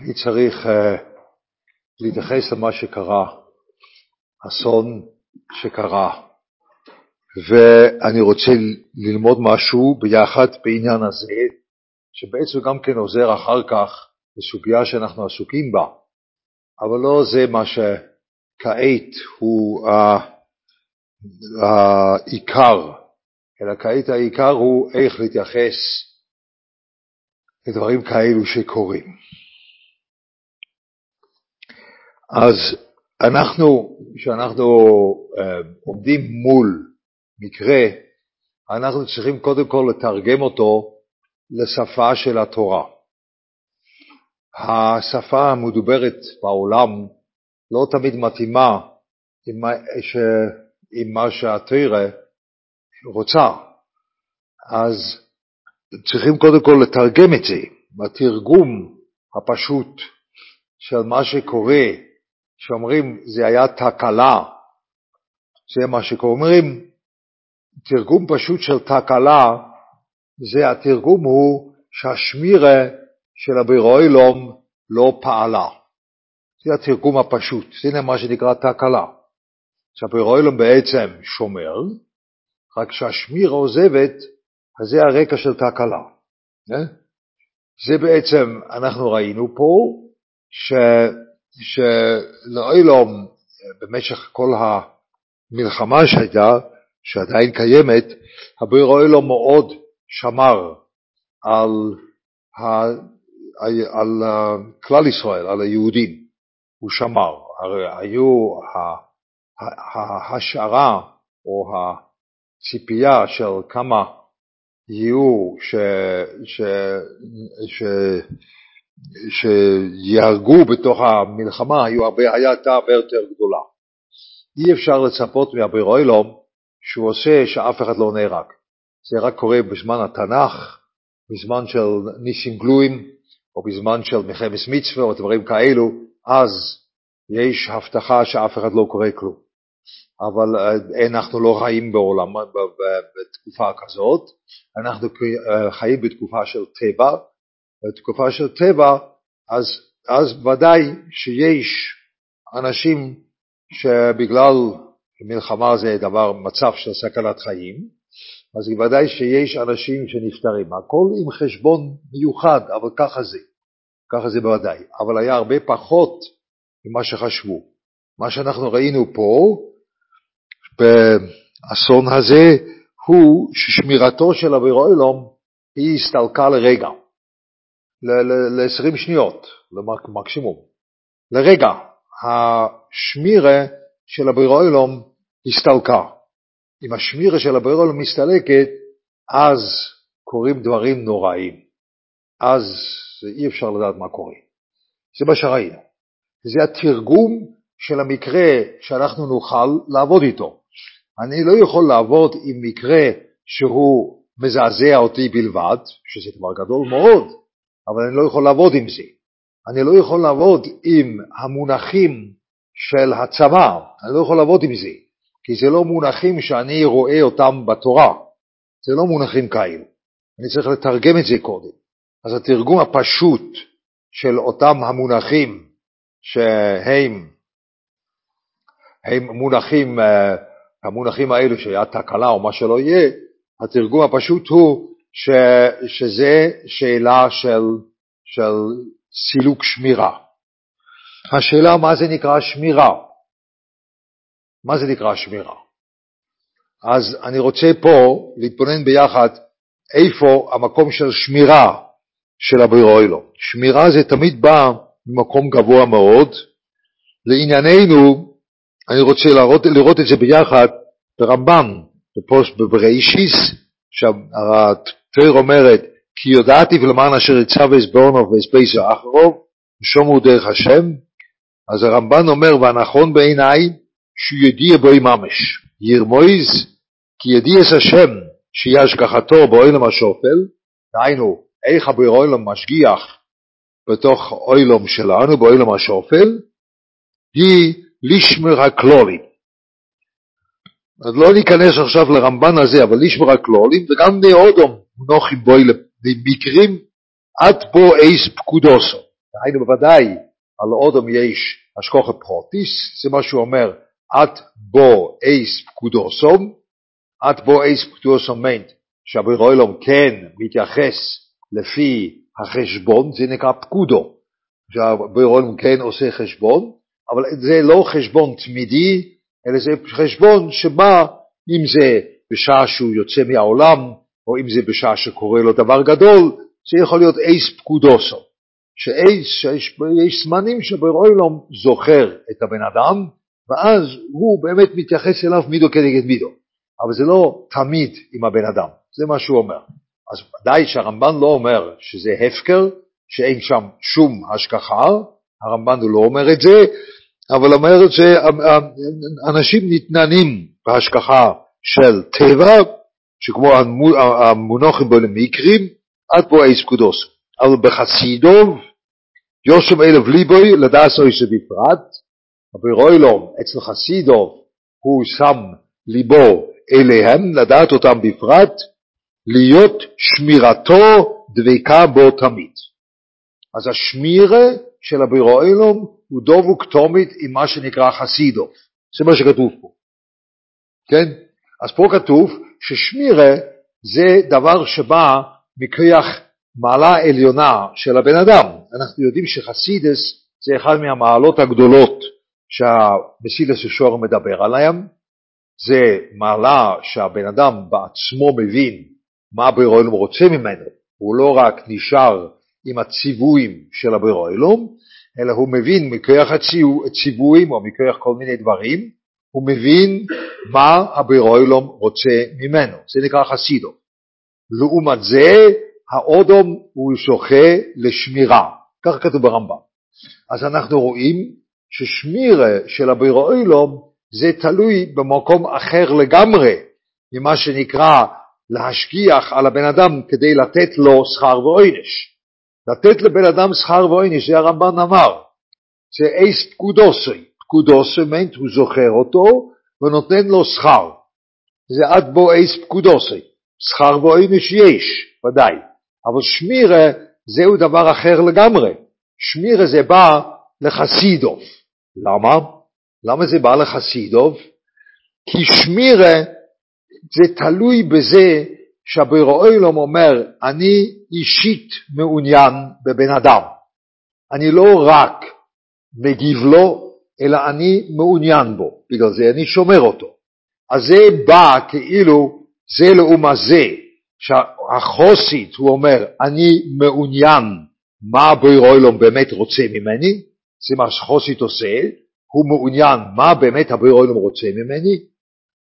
אני צריך uh, להתייחס למה שקרה, אסון שקרה, ואני רוצה ללמוד משהו ביחד בעניין הזה, שבעצם גם כן עוזר אחר כך לסוגיה שאנחנו עסוקים בה, אבל לא זה מה שכעת הוא העיקר, אלא כעת העיקר הוא איך להתייחס לדברים כאלו שקורים. אז אנחנו, כשאנחנו uh, עומדים מול מקרה, אנחנו צריכים קודם כל לתרגם אותו לשפה של התורה. השפה המדוברת בעולם לא תמיד מתאימה עם מה, ש, עם מה שהתרא רוצה, אז צריכים קודם כל לתרגם את זה. התרגום הפשוט של מה שקורה, שאומרים זה היה תקלה, זה מה שקוראים, תרגום פשוט של תקלה, זה התרגום הוא שהשמירה של הבירוילום לא פעלה. זה התרגום הפשוט, זה מה שנקרא תקלה. שהבירוילום בעצם שומר, רק שהשמירה עוזבת, אז זה הרקע של תקלה. אה? זה בעצם, אנחנו ראינו פה, ש, שלאילום במשך כל המלחמה שהייתה, שעדיין קיימת, הביר אילום מאוד שמר על, על, על כלל ישראל, על היהודים, הוא שמר. הרי היו ההשערה או הציפייה של כמה יהיו ש, ש, ש, שיהרגו בתוך המלחמה, היו הרבה, הייתה הרבה יותר גדולה. אי אפשר לצפות מהבירוילום שהוא עושה שאף אחד לא נהרג. זה רק קורה בזמן התנ"ך, בזמן של ניסים גלויים, או בזמן של מלחמת מצווה, או דברים כאלו, אז יש הבטחה שאף אחד לא קורה כלום. אבל אה, אנחנו לא חיים בעולם בתקופה כזאת, אנחנו אה, חיים בתקופה של טבע, בתקופה של טבע, אז, אז ודאי שיש אנשים שבגלל מלחמה זה דבר, מצב של סכנת חיים, אז ודאי שיש אנשים שנפטרים, הכל עם חשבון מיוחד, אבל ככה זה, ככה זה בוודאי, אבל היה הרבה פחות ממה שחשבו. מה שאנחנו ראינו פה, באסון הזה, הוא ששמירתו של אבירוילום היא הסתלקה לרגע, ל-20 שניות, למקסימום. לרגע, השמירה של אבירוילום הסתלקה. אם השמירה של אבירוילום מסתלקת, אז קורים דברים נוראים. אז אי אפשר לדעת מה קורה. זה מה שראינו. זה התרגום של המקרה שאנחנו נוכל לעבוד איתו. אני לא יכול לעבוד עם מקרה שהוא מזעזע אותי בלבד, שזה דבר גדול מאוד, אבל אני לא יכול לעבוד עם זה. אני לא יכול לעבוד עם המונחים של הצבא, אני לא יכול לעבוד עם זה, כי זה לא מונחים שאני רואה אותם בתורה, זה לא מונחים כאלו. אני צריך לתרגם את זה קודם. אז התרגום הפשוט של אותם המונחים שהם הם מונחים, אה, המונחים האלו שהיה תקלה או מה שלא יהיה, התרגום הפשוט הוא ש, שזה שאלה של, של סילוק שמירה. השאלה מה זה נקרא שמירה? מה זה נקרא שמירה? אז אני רוצה פה להתבונן ביחד איפה המקום של שמירה של הבריאוילו. שמירה זה תמיד בא ממקום גבוה מאוד. לענייננו, אני רוצה לראות, לראות את זה ביחד ברמב"ם, בפוסט בבראשיס, שהתואר אומרת, כי יודעתי ולמען אשר יצא ואסבורנו ואסבייסו אחרוב, ושומרו דרך השם, אז הרמב"ן אומר, והנכון בעיניי, שהוא ידיע בוי ממש. ירמויז, כי ידיעס השם, שיהיה השגחתו באוילם השופל, דהיינו, איך הבאוילם משגיח בתוך אוילם שלנו, באוילם השופל, היא לשמר הכלולים. אז לא ניכנס עכשיו לרמב"ן הזה, אבל לשמר הכלולים, וגם בני אודום נוחים בו במקרים עד בו אייס פקודוסו. דהיינו בוודאי על אודם יש השכוחה פרוטיס, זה מה שהוא אומר, את בו אייס פקודוסום, את בו אייס פקודוסום מיינט, שהברירואלום כן מתייחס לפי החשבון, זה נקרא פקודו, שהברירואלום כן עושה חשבון, אבל זה לא חשבון תמידי, אלא זה חשבון שבא, אם זה בשעה שהוא יוצא מהעולם, או אם זה בשעה שקורה לו דבר גדול, זה יכול להיות אייס פקודוסו. שאייס, שיש זמנים שברוילום זוכר את הבן אדם, ואז הוא באמת מתייחס אליו מידו כנגד מידו. אבל זה לא תמיד עם הבן אדם, זה מה שהוא אומר. אז ודאי שהרמב"ן לא אומר שזה הפקר, שאין שם שום השגחה, הרמב"ן הוא לא אומר את זה, אבל אומר שאנשים נתננים בהשגחה של טבע, שכמו המונוחים בו למקרים, עד פה אייס פקודוס. אבל בחסידוב, יושם אלף ליבוי לדעס אויסה בפרט, הבירוילום אצל חסידוב הוא שם ליבו אליהם, לדעת אותם בפרט, להיות שמירתו דבקה בו תמיד. אז השמירה של הבירוילום הוא דבוק תומית עם מה שנקרא חסידוב. זה מה שכתוב פה. כן? אז פה כתוב ששמירה זה דבר שבא מכוח מעלה עליונה של הבן אדם. אנחנו יודעים שחסידס זה אחד מהמעלות הגדולות שהמסילס השור מדבר עליהם. זה מעלה שהבן אדם בעצמו מבין מה הבורא רוצה ממנו. הוא לא רק נשאר עם הציוויים של הבורא אלא הוא מבין מכוח הציוויים או מכוח כל מיני דברים, הוא מבין מה הבורא רוצה ממנו. זה נקרא חסידו. לעומת זה, האודום הוא זוכה לשמירה, כך כתוב ברמב"ם. אז אנחנו רואים ששמירה של הבירו אילום זה תלוי במקום אחר לגמרי ממה שנקרא להשגיח על הבן אדם כדי לתת לו שכר ועונש. לתת לבן אדם שכר ועונש, זה הרמב"ן אמר, זה אייס פקודוסי. פקודוסי מיינט, הוא זוכר אותו ונותן לו שכר. זה עד בו אייס פקודוסי. שכר ועונש יש, ודאי. אבל שמירה זהו דבר אחר לגמרי. שמירה זה בא לחסידוב. למה? למה זה בא לחסידוב? כי שמירה זה תלוי בזה שהבירואילום אומר, אני אישית מעוניין בבן אדם. אני לא רק מגיב לו, אלא אני מעוניין בו, בגלל זה אני שומר אותו. אז זה בא כאילו זה לעומת זה, שהחוסית, הוא אומר, אני מעוניין מה הבוירוילום באמת רוצה ממני, זה מה שחוסית עושה, הוא מעוניין מה באמת הבוירוילום רוצה ממני,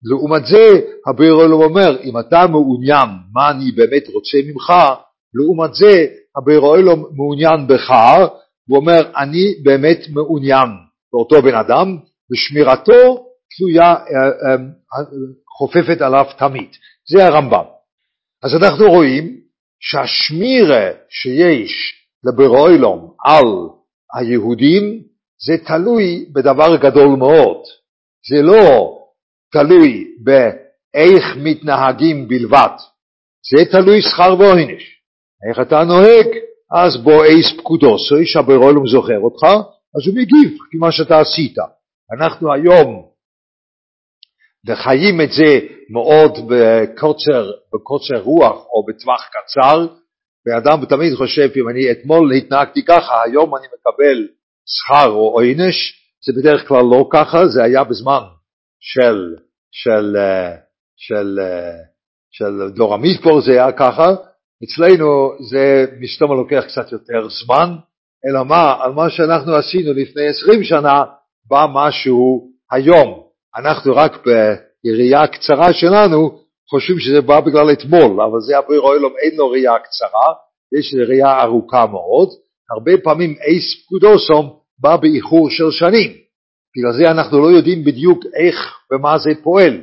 לעומת זה הבוירוילום אומר, אם אתה מעוניין מה אני באמת רוצה ממך, לעומת זה הבוירוילום מעוניין בך, הוא אומר, אני באמת מעוניין באותו בן אדם, ושמירתו תלויה, אה, אה, חופפת עליו תמיד. זה הרמב"ם. אז אנחנו רואים שהשמירה שיש לברוילום על היהודים זה תלוי בדבר גדול מאוד. זה לא תלוי באיך מתנהגים בלבד, זה תלוי שכר ועונש. איך אתה נוהג, אז בוא אייס פקודוסוי, שהברוילום זוכר אותך, אז הוא מגיב כמה שאתה עשית. אנחנו היום וחיים את זה מאוד בקוצר, בקוצר רוח או בטווח קצר, ואדם תמיד חושב, אם אני אתמול התנהגתי ככה, היום אני מקבל שכר או עונש, זה בדרך כלל לא ככה, זה היה בזמן של, של, של, של, של דור המדבור זה היה ככה, אצלנו זה מסתום לוקח קצת יותר זמן, אלא מה, על מה שאנחנו עשינו לפני עשרים שנה, בא משהו היום. אנחנו רק בראייה קצרה שלנו חושבים שזה בא בגלל אתמול, אבל זה הבוי רוילום אין לו ראייה קצרה, יש ראייה ארוכה מאוד. הרבה פעמים אייס פקודוסום בא באיחור של שנים. בגלל זה אנחנו לא יודעים בדיוק איך ומה זה פועל.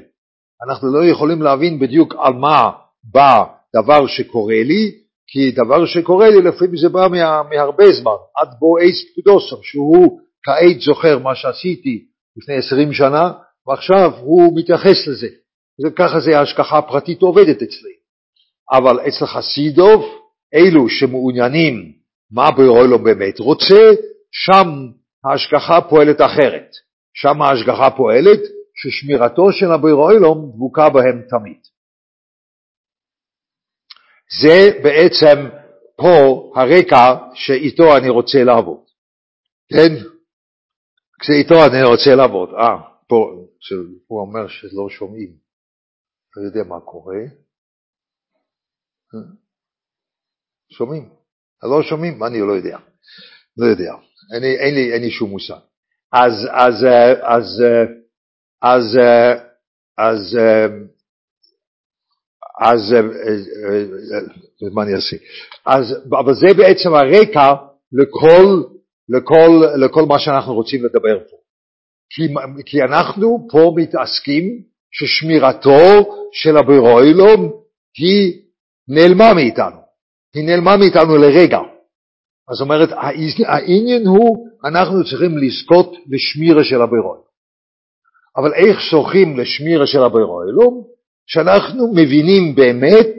אנחנו לא יכולים להבין בדיוק על מה בא דבר שקורה לי, כי דבר שקורה לי לפעמים זה בא מה, מהרבה זמן, עד בו אייס פקודוסום, שהוא כעת זוכר מה שעשיתי לפני עשרים שנה, ועכשיו הוא מתייחס לזה. וככה זה ההשגחה הפרטית עובדת אצלי. אבל אצל חסידוב, אלו שמעוניינים מה בורא לו באמת רוצה, שם ההשגחה פועלת אחרת. שם ההשגחה פועלת ששמירתו של הבורא אלום דבוקה בהם תמיד. זה בעצם פה הרקע שאיתו אני רוצה לעבוד. כן? כשאיתו אני רוצה לעבוד. אה, פה, הוא אומר שלא שומעים. לא יודע מה קורה. שומעים? לא שומעים? אני לא יודע. לא יודע. אני, אין, לי, אין לי שום מושג. אז, אז, אז, אז, אז, אז, מה אני אעשה? אז, אבל זה בעצם הרקע לכל, לכל, לכל מה שאנחנו רוצים לדבר פה. כי, כי אנחנו פה מתעסקים ששמירתו של הברוילום היא נעלמה מאיתנו. היא נעלמה מאיתנו לרגע. אז אומרת, העניין הוא, אנחנו צריכים לזכות לשמירה של הברוילום. אבל איך זוכים לשמירה של הברוילום? שאנחנו מבינים באמת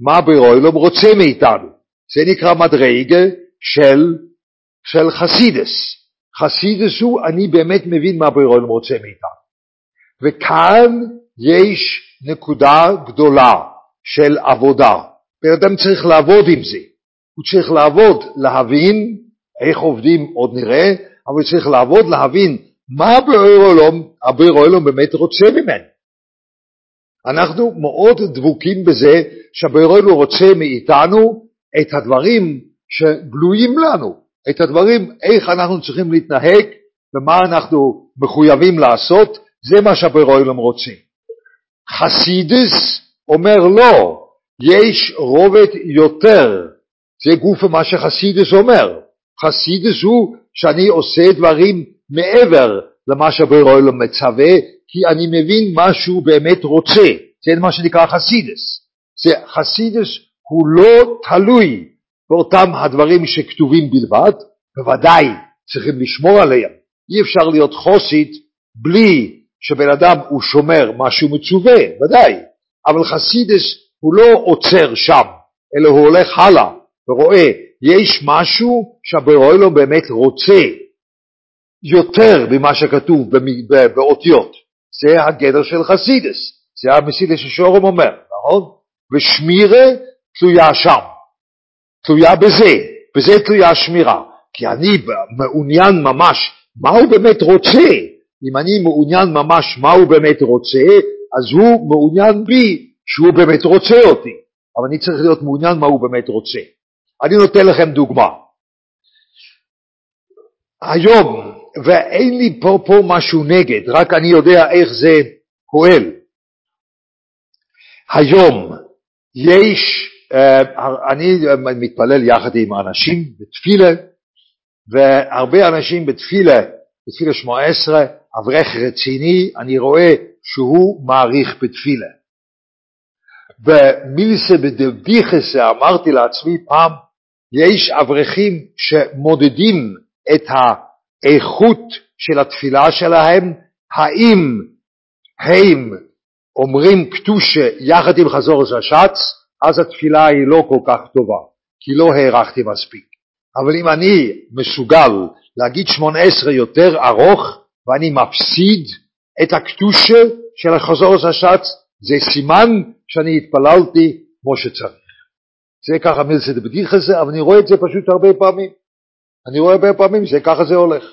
מה הברוילום רוצה מאיתנו. זה נקרא מדרגה של, של חסידס. חסידס הוא, אני באמת מבין מה הברוילום רוצה מאיתנו. וכאן יש נקודה גדולה של עבודה. בן אדם צריך לעבוד עם זה. הוא צריך לעבוד, להבין איך עובדים עוד נראה, אבל הוא צריך לעבוד, להבין מה הבורא עולם באמת רוצה ממנו. אנחנו מאוד דבוקים בזה שהבורא עולם רוצה מאיתנו את הדברים שגלויים לנו, את הדברים, איך אנחנו צריכים להתנהג ומה אנחנו מחויבים לעשות, זה מה שהבורא עולם רוצה. חסידס אומר לא, יש רובד יותר, זה גוף מה שחסידס אומר. חסידס הוא שאני עושה דברים מעבר למה שהבורא עולם מצווה, כי אני מבין מה שהוא באמת רוצה. זה מה שנקרא חסידס. זה, חסידס הוא לא תלוי באותם הדברים שכתובים בלבד, בוודאי צריכים לשמור עליהם. אי אפשר להיות חוסית בלי שבן אדם הוא שומר מה שהוא מצווה, ודאי. אבל חסידס הוא לא עוצר שם, אלא הוא הולך הלאה ורואה, יש משהו שהבורא לו באמת רוצה יותר ממה שכתוב באותיות. זה הגדר של חסידס, זה המסידס ששורם אומר, נכון? ושמירה תלויה שם, תלויה בזה, בזה תלויה השמירה. כי אני מעוניין ממש מה הוא באמת רוצה. אם אני מעוניין ממש מה הוא באמת רוצה, אז הוא מעוניין בי שהוא באמת רוצה אותי. אבל אני צריך להיות מעוניין מה הוא באמת רוצה. אני נותן לכם דוגמה. היום, ואין לי פה, פה משהו נגד, רק אני יודע איך זה פועל. היום יש, uh, אני מתפלל יחד עם אנשים בתפילה, והרבה אנשים בתפילה, בתפילה שמונה עשרה, אברך רציני, אני רואה שהוא מעריך בתפילה. במילסה בדבדיחסה אמרתי לעצמי פעם, יש אברכים שמודדים את האיכות של התפילה שלהם, האם הם אומרים קטושה יחד עם חזור השץ, אז התפילה היא לא כל כך טובה, כי לא הערכתי מספיק. אבל אם אני מסוגל להגיד שמונה עשרה יותר ארוך, ואני מפסיד את הקטושה של החזור השץ, זה סימן שאני התפללתי כמו שצריך. זה ככה מלסד בדיחה זה, אבל אני רואה את זה פשוט הרבה פעמים. אני רואה הרבה פעמים שככה זה הולך.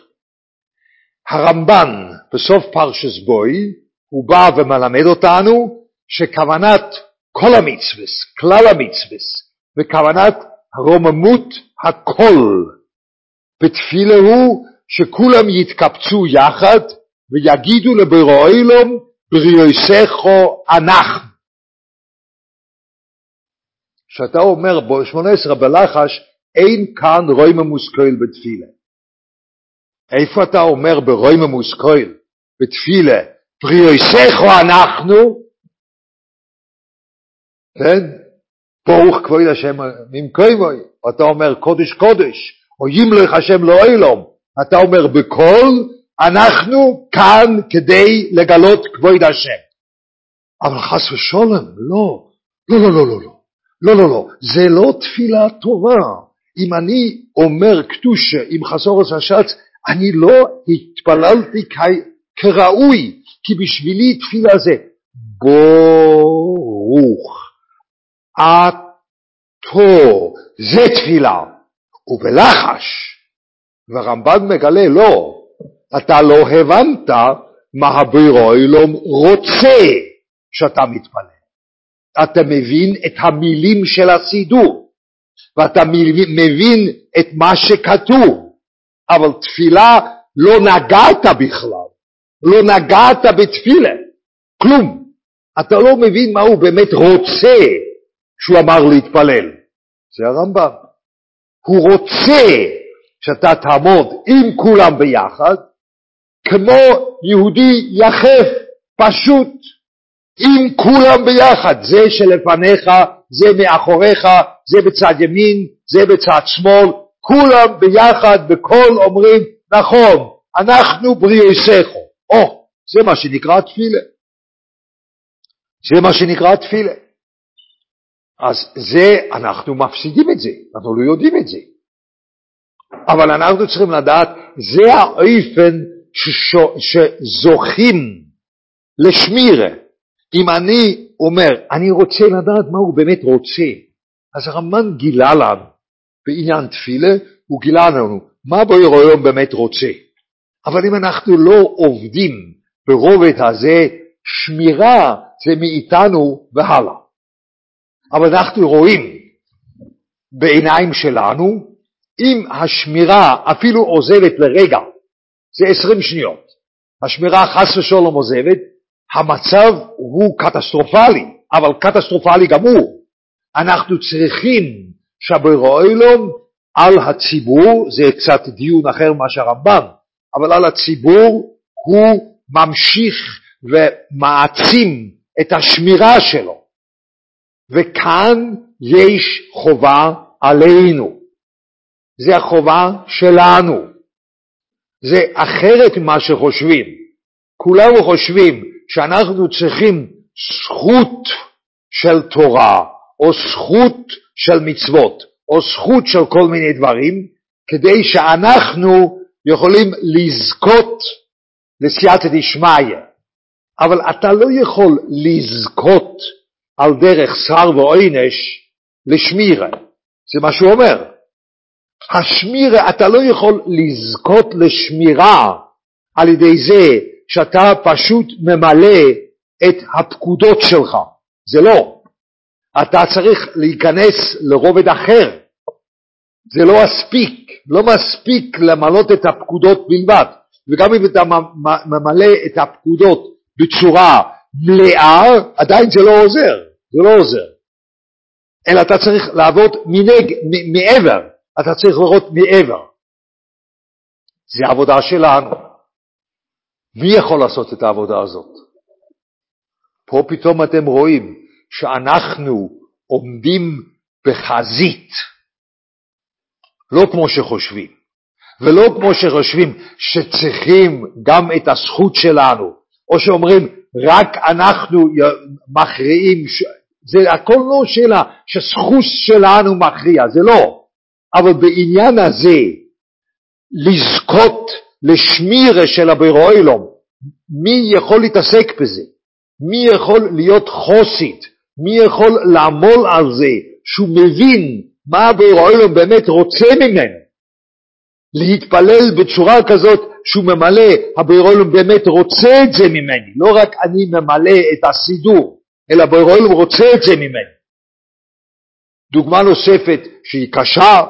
הרמב"ן בסוף פרשס בוי, הוא בא ומלמד אותנו שכוונת כל המצווס, כלל המצווס, וכוונת רוממות הכל בתפילה הוא שכולם יתקבצו יחד ויגידו לבורא אילום בריאוסכו אנחנו. כשאתה אומר ב-18 בלחש, אין כאן רויממוס קויל בתפילה. איפה אתה אומר ברויממוס קויל בתפילה, פריוסכו אנחנו? כן? ברוך כבוד השם ממקוימוי, אתה אומר קודש קודש, או ימלך השם לא אילום, אתה אומר בקול, אנחנו כאן כדי לגלות כבוד השם. אבל חס ושלום, לא, לא, לא, לא, לא, לא. לא, לא, לא, זה לא תפילה טובה. אם אני אומר קדושה עם חזור השץ, אני לא התפללתי כראוי, כי בשבילי תפילה זה ברוך עתו, זה תפילה, ובלחש, והרמב"ן מגלה לא, אתה לא הבנת מה הבורא אלוהים רוצה כשאתה מתפלל. אתה מבין את המילים של הסידור, ואתה מבין את מה שכתוב, אבל תפילה לא נגעת בכלל, לא נגעת בתפילה, כלום. אתה לא מבין מה הוא באמת רוצה שהוא אמר להתפלל. זה הרמב"ם. הוא רוצה שאתה תעמוד עם כולם ביחד, כמו יהודי יחף, פשוט, עם כולם ביחד, זה שלפניך, זה מאחוריך, זה בצד ימין, זה בצד שמאל, כולם ביחד בקול אומרים, נכון, אנחנו בריאיסךו. או, זה מה שנקרא תפילה. זה מה שנקרא תפילה. אז זה, אנחנו מפסידים את זה, אנחנו לא יודעים את זה. אבל אנחנו צריכים לדעת, זה האופן שזוכים לשמירה. אם אני אומר, אני רוצה לדעת מה הוא באמת רוצה, אז הרמב"ן גילה לנו בעניין תפילה, הוא גילה לנו מה בואי היום באמת רוצה. אבל אם אנחנו לא עובדים ברובד הזה, שמירה זה מאיתנו והלאה. אבל אנחנו רואים בעיניים שלנו, אם השמירה אפילו עוזבת לרגע, זה עשרים שניות, השמירה חס ושלום עוזבת, המצב הוא קטסטרופלי, אבל קטסטרופלי גם הוא. אנחנו צריכים שברוילום על הציבור, זה קצת דיון אחר מה שהרמב"ם, אבל על הציבור הוא ממשיך ומעצים את השמירה שלו. וכאן יש חובה עלינו. זה החובה שלנו. זה אחרת ממה שחושבים. כולנו חושבים שאנחנו צריכים זכות של תורה, או זכות של מצוות, או זכות של כל מיני דברים, כדי שאנחנו יכולים לזכות לסייעתא דשמיא. אבל אתה לא יכול לזכות על דרך שר ועונש לשמירה. זה מה שהוא אומר. השמירה, אתה לא יכול לזכות לשמירה על ידי זה שאתה פשוט ממלא את הפקודות שלך. זה לא. אתה צריך להיכנס לרובד אחר. זה לא מספיק. לא מספיק למלות את הפקודות בלבד. וגם אם אתה ממלא את הפקודות בצורה מלאה, עדיין זה לא עוזר. זה לא עוזר. אלא אתה צריך לעבוד מנג, מעבר. אתה צריך לראות מעבר. זה עבודה שלנו. מי יכול לעשות את העבודה הזאת? פה פתאום אתם רואים שאנחנו עומדים בחזית, לא כמו שחושבים, ולא כמו שחושבים שצריכים גם את הזכות שלנו, או שאומרים רק אנחנו מכריעים, זה הכל לא שאלה שזכות שלנו מכריע, זה לא, אבל בעניין הזה לזכות לשמירה של הבירוילום. מי יכול להתעסק בזה? מי יכול להיות חוסית? מי יכול לעמול על זה שהוא מבין מה הבירוילום באמת רוצה ממנו? להתפלל בצורה כזאת שהוא ממלא, הבירוילום באמת רוצה את זה ממני, לא רק אני ממלא את הסידור, אלא הבירוילום רוצה את זה ממני. דוגמה נוספת שהיא קשה,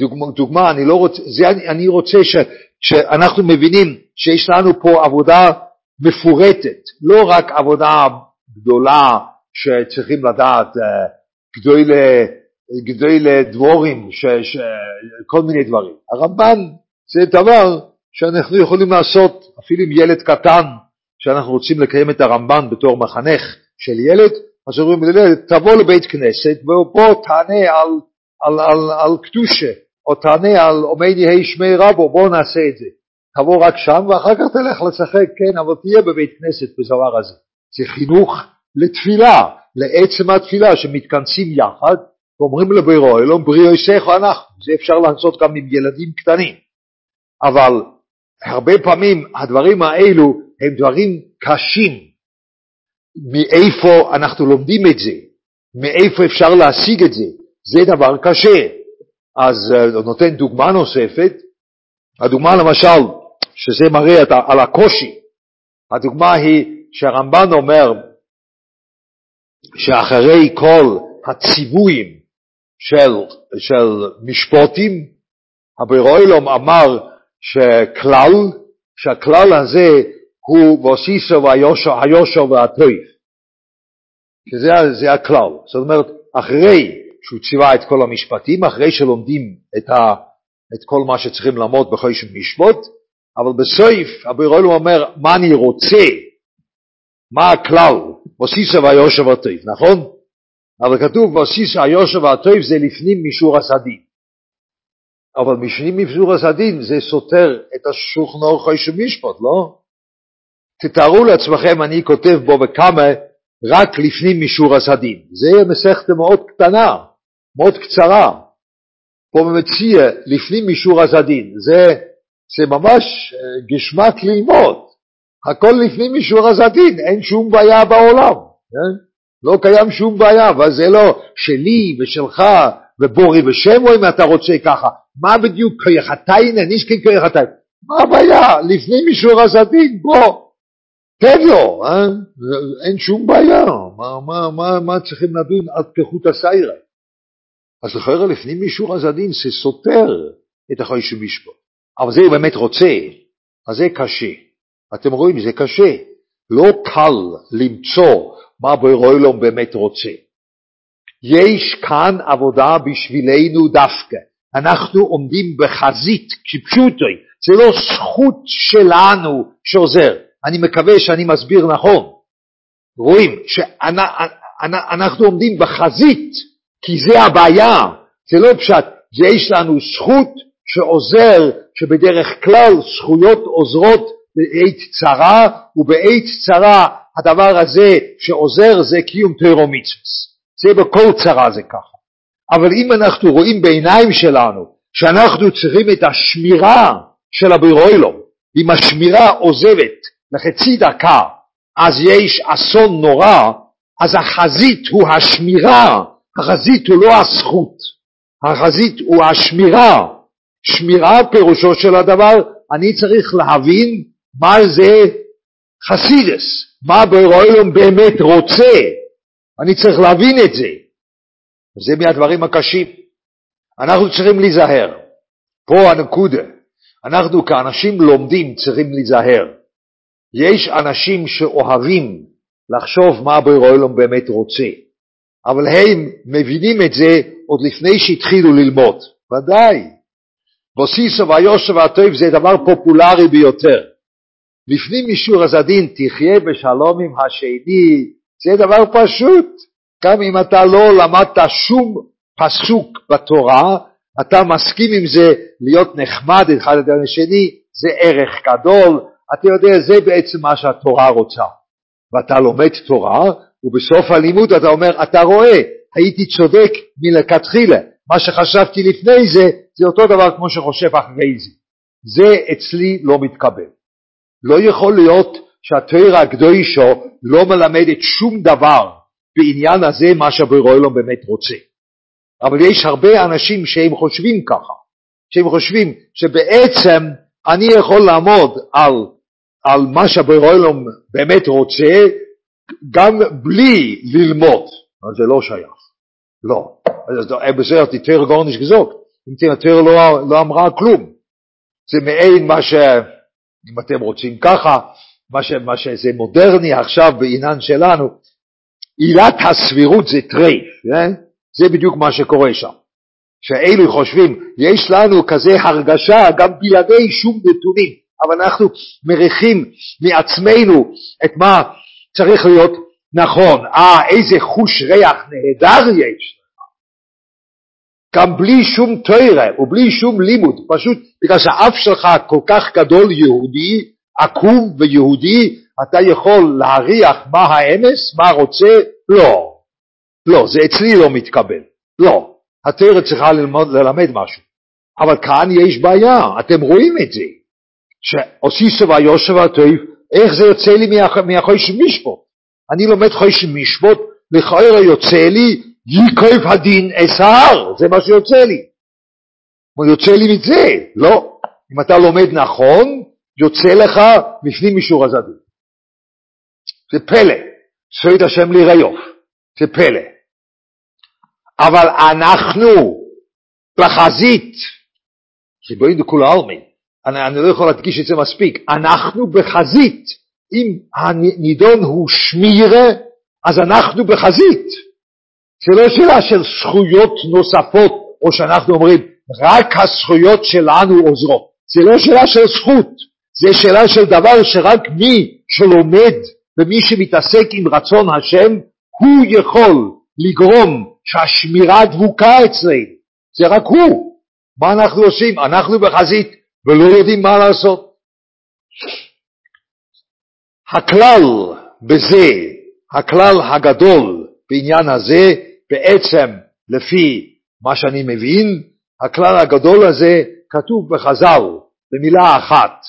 דוגמה, דוגמה אני לא רוצה, זה אני, אני רוצה ש, שאנחנו מבינים שיש לנו פה עבודה מפורטת, לא רק עבודה גדולה שצריכים לדעת גדולי, גדולי דבורים, ש, ש, כל מיני דברים. הרמב"ן זה דבר שאנחנו יכולים לעשות אפילו עם ילד קטן, שאנחנו רוצים לקיים את הרמב"ן בתור מחנך של ילד, אז אומרים לילד, תבוא לבית כנסת ובוא תענה על, על, על, על קדושה. או תענה על עומדי ה' שמי רבו, בואו נעשה את זה. תבוא רק שם ואחר כך תלך לשחק, כן, אבל תהיה בבית כנסת בזוהר הזה. זה חינוך לתפילה, לעצם התפילה שמתכנסים יחד ואומרים לבירו אלום בריאו יסכו אנחנו, זה אפשר לעשות גם עם ילדים קטנים, אבל הרבה פעמים הדברים האלו הם דברים קשים, מאיפה אנחנו לומדים את זה, מאיפה אפשר להשיג את זה, זה דבר קשה. אז uh, נותן דוגמה נוספת, הדוגמה למשל, שזה מראה על הקושי, הדוגמה היא שהרמב"ן אומר שאחרי כל הציוויים של, של משפוטים, הבירוילום אמר שכלל, שהכלל הזה הוא ואוסיסו והיושו והטויף, שזה הכלל. זאת אומרת, אחרי שהוא ציווה את כל המשפטים, אחרי שלומדים את, ה, את כל מה שצריכים לעמוד בחודש משפוט, אבל בסוף הבירוילום אומר מה אני רוצה, מה הכלל, ואוסיסו והיושו והטויף, נכון? אבל כתוב ואוסיסו היושו והטויף זה לפנים מישור הסדין. אבל משנים מפזור הסדין זה סותר את אורך של משפט, לא? תתארו לעצמכם, אני כותב בו בכמה רק לפנים מישור הסדין. זה מסכת מאוד קטנה, מאוד קצרה. פה מציע לפנים מישור הסדין. זה, זה ממש אה, גשמק ללמוד. הכל לפנים מישור הסדין, אין שום בעיה בעולם. כן? לא קיים שום בעיה, אבל זה לא שלי ושלך ובורי ושמו אם אתה רוצה ככה. מה בדיוק כיחתיין, נישקין כיחתיין? מה הבעיה? לפני מישור הסדין, בוא, תן לו, אה? אין שום בעיה, מה, מה, מה, מה צריכים לדון על פתיחות הסיירה? אז לכאורה לפנים מישור הסדין זה סותר את החוי של משפט, אבל זה באמת רוצה, אז זה קשה. אתם רואים, זה קשה. לא קל למצוא מה בוירוילום באמת רוצה. יש כאן עבודה בשבילנו דווקא. אנחנו עומדים בחזית, כפשוטוי, זה לא זכות שלנו שעוזר. אני מקווה שאני מסביר נכון. רואים שאנחנו עומדים בחזית, כי זה הבעיה, זה לא פשט, זה יש לנו זכות שעוזר, שבדרך כלל זכויות עוזרות בעת צרה, ובעת צרה הדבר הזה שעוזר זה קיום תוירו מצווה. זה בכל צרה זה ככה. אבל אם אנחנו רואים בעיניים שלנו שאנחנו צריכים את השמירה של הבירוילום, אם השמירה עוזבת לחצי דקה, אז יש אסון נורא, אז החזית הוא השמירה, החזית הוא לא הזכות, החזית הוא השמירה. שמירה פירושו של הדבר, אני צריך להבין מה זה חסידס, מה בירוילום באמת רוצה, אני צריך להבין את זה. זה מהדברים הקשים. אנחנו צריכים להיזהר. פה הנקודה. אנחנו כאנשים לומדים צריכים להיזהר. יש אנשים שאוהבים לחשוב מה בורא באמת רוצה, אבל הם מבינים את זה עוד לפני שהתחילו ללמוד. ודאי. בוסיסו והיושר והטוב זה דבר פופולרי ביותר. לפנים מישור הזדין תחיה בשלום עם השני, זה דבר פשוט. גם אם אתה לא למדת שום פסוק בתורה, אתה מסכים עם זה להיות נחמד אחד לדבר השני, זה ערך גדול, אתה יודע, זה בעצם מה שהתורה רוצה. ואתה לומד תורה, ובסוף הלימוד אתה אומר, אתה רואה, הייתי צודק מלכתחילה, מה שחשבתי לפני זה, זה אותו דבר כמו שחושב אחרי זה. זה אצלי לא מתקבל. לא יכול להיות שהתוירה הקדושו לא מלמדת שום דבר בעניין הזה מה שהבורא באמת רוצה. אבל יש הרבה אנשים שהם חושבים ככה, שהם חושבים שבעצם אני יכול לעמוד על, על מה שהבורא באמת רוצה גם בלי ללמוד, אז זה לא שייך, לא. בזה התיאור גורניש גזוק, אם התיאור לא, לא אמרה כלום. זה מעין מה ש... אם אתם רוצים ככה, מה, ש, מה שזה מודרני עכשיו בעניין שלנו, עילת הסבירות זה טרייף, כן? זה בדיוק מה שקורה שם. שאלו חושבים, יש לנו כזה הרגשה גם בלעדי שום נתונים, אבל אנחנו מריחים מעצמנו את מה צריך להיות נכון. אה, איזה חוש ריח נהדר יש לך. גם בלי שום תוירה ובלי שום לימוד, פשוט בגלל שהאף שלך כל כך גדול יהודי, עקום ויהודי, אתה יכול להריח מה האמס, מה רוצה? לא. לא, זה אצלי לא מתקבל. לא. התרא צריכה ללמוד, ללמד משהו. אבל כאן יש בעיה, אתם רואים את זה. שעושיסו ויושב הטוב, איך זה יוצא לי מהחויש משפוט? אני לומד חויש משפוט, לכאורה יוצא לי ייקוב הדין אס ההר, זה מה שיוצא לי. מה יוצא לי מזה? לא. אם אתה לומד נכון, יוצא לך לפנים משור הזדון. זה פלא. צועד השם ליריוף. זה פלא. אבל אנחנו בחזית, ריבונו דכול העלמין, אני, אני לא יכול להדגיש את זה מספיק, אנחנו בחזית, אם הנידון הוא שמירה, אז אנחנו בחזית. זה לא שאלה של זכויות נוספות, או שאנחנו אומרים, רק הזכויות שלנו עוזרות. זה לא שאלה של זכות, זה שאלה של דבר שרק מי שלומד ומי שמתעסק עם רצון השם, הוא יכול לגרום שהשמירה דבוקה אצלנו. זה רק הוא. מה אנחנו עושים? אנחנו בחזית ולא יודעים מה לעשות. הכלל בזה, הכלל הגדול בעניין הזה, בעצם לפי מה שאני מבין, הכלל הגדול הזה כתוב בחז"ל במילה אחת,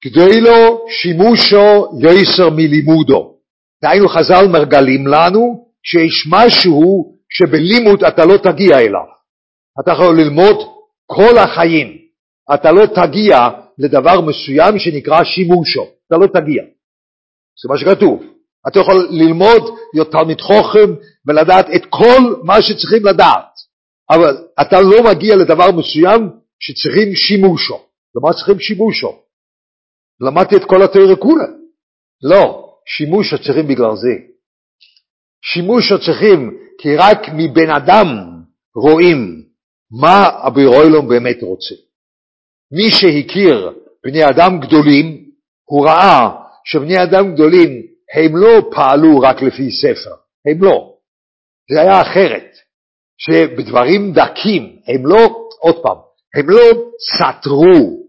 כדי לו שימושו יסר מלימודו. דהיינו חז"ל מרגלים לנו שיש משהו שבלימוד אתה לא תגיע אליו. אתה יכול ללמוד כל החיים, אתה לא תגיע לדבר מסוים שנקרא שימושו, אתה לא תגיע. זה מה שכתוב. אתה יכול ללמוד, להיות תלמיד חוכם ולדעת את כל מה שצריכים לדעת, אבל אתה לא מגיע לדבר מסוים שצריכים שימושו. למה צריכים שימושו? למדתי את כל התיאוריה כולה. לא, שימושו צריכים בגלל זה. שימושו צריכים כי רק מבן אדם רואים מה הבירוילום באמת רוצה. מי שהכיר בני אדם גדולים, הוא ראה שבני אדם גדולים הם לא פעלו רק לפי ספר, הם לא. זה היה אחרת, שבדברים דקים הם לא, עוד פעם, הם לא סתרו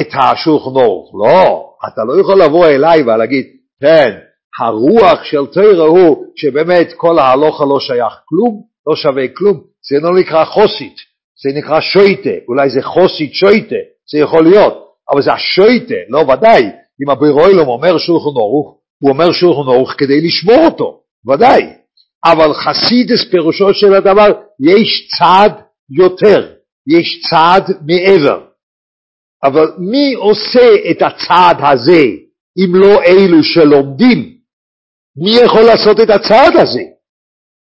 את השולחן אורך, לא, אתה לא יכול לבוא אליי ולהגיד, כן, הרוח של תרא הוא שבאמת כל ההלוכה לא שייך כלום, לא שווה כלום, זה לא נקרא חוסית, זה נקרא שויטה, אולי זה חוסית שויטה, זה יכול להיות, אבל זה השויטה, לא ודאי, אם הבירוילום אומר שולחן אורוך, הוא אומר שולחן אורוך כדי לשמור אותו, ודאי, אבל חסידס פירושו של הדבר, יש צעד יותר, יש צעד מעבר. אבל מי עושה את הצעד הזה אם לא אלו שלומדים? מי יכול לעשות את הצעד הזה?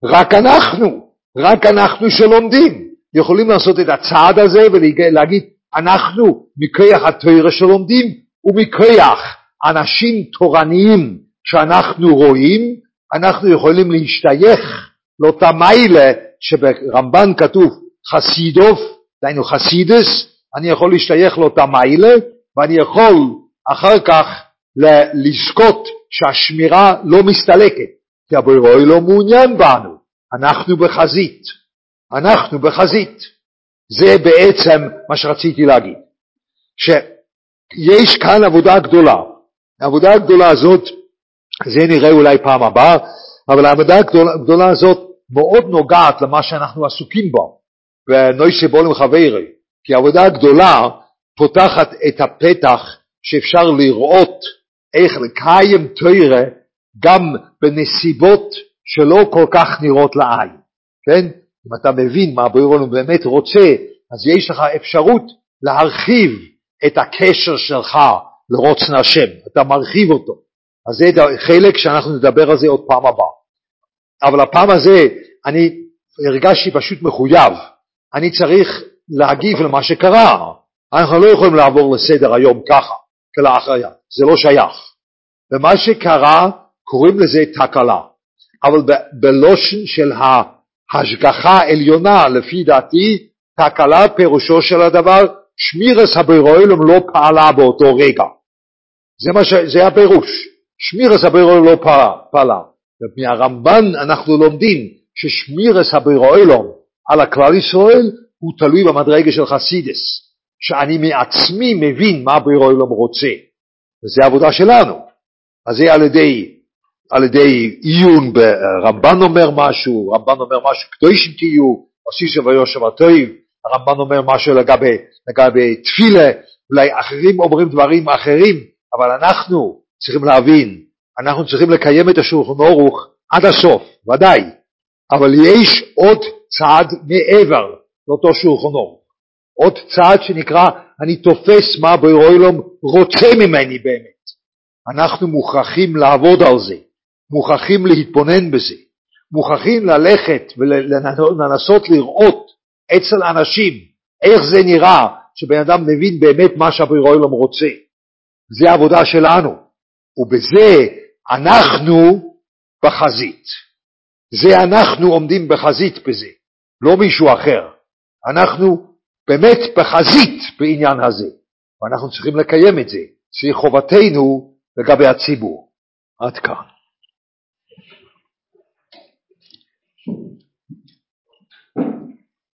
רק אנחנו, רק אנחנו שלומדים יכולים לעשות את הצעד הזה ולהגיד אנחנו מכוח התוירה שלומדים ומכוח אנשים תורניים שאנחנו רואים, אנחנו יכולים להשתייך לאותה מיילה שברמב"ן כתוב חסידוף, דהיינו חסידס, אני יכול להשתייך לאותה מיילה ואני יכול אחר כך לזכות שהשמירה לא מסתלקת, כי הבורוי לא מעוניין בנו, אנחנו בחזית, אנחנו בחזית. זה בעצם מה שרציתי להגיד, שיש כאן עבודה גדולה. העבודה הגדולה הזאת, זה נראה אולי פעם הבאה, אבל העבודה הגדולה הזאת מאוד נוגעת למה שאנחנו עסוקים בו, ונויסי בולם חברי, כי העבודה הגדולה פותחת את הפתח שאפשר לראות איך לקיים תוירה גם בנסיבות שלא כל כך נראות לעין, כן? אם אתה מבין מה הבורא באמת רוצה, אז יש לך אפשרות להרחיב את הקשר שלך לרוצן השם, אתה מרחיב אותו. אז זה חלק שאנחנו נדבר על זה עוד פעם הבאה. אבל הפעם הזה אני הרגשתי פשוט מחויב, אני צריך להגיב למה שקרה. אנחנו לא יכולים לעבור לסדר היום ככה, כלאחריה, זה לא שייך. ומה שקרה, קוראים לזה תקלה. אבל בלושן של ההשגחה העליונה, לפי דעתי, תקלה פירושו של הדבר, שמירס הבירוילום לא פעלה באותו רגע. זה, ש... זה הפירוש. שמירס הבירוילום לא פעלה. ומהרמב"ן אנחנו לומדים ששמירס הבירוילום על הכלל ישראל הוא תלוי במדרגה של חסידס, שאני מעצמי מבין מה הבירוילום רוצה. וזו העבודה שלנו. אז זה על ידי על ידי עיון ברמב"ן אומר משהו, רמב"ן אומר משהו, קדושים תהיו, עשי שוויו שבתויב, הרמב"ן אומר משהו לגבי, לגבי תפילה, אולי אחרים אומרים דברים אחרים, אבל אנחנו צריכים להבין, אנחנו צריכים לקיים את השולחן אורוך עד הסוף, ודאי, אבל יש עוד צעד מעבר לאותו שולחן אורוך, עוד צעד שנקרא אני תופס מה ברוילום רוצה ממני באמת. אנחנו מוכרחים לעבוד על זה, מוכרחים להתבונן בזה, מוכרחים ללכת ולנסות לראות אצל אנשים איך זה נראה שבן אדם מבין באמת מה שהבורא עולם רוצה. זה העבודה שלנו, ובזה אנחנו בחזית. זה אנחנו עומדים בחזית בזה, לא מישהו אחר. אנחנו באמת בחזית בעניין הזה, ואנחנו צריכים לקיים את זה. זה חובתנו לגבי הציבור. עד כאן.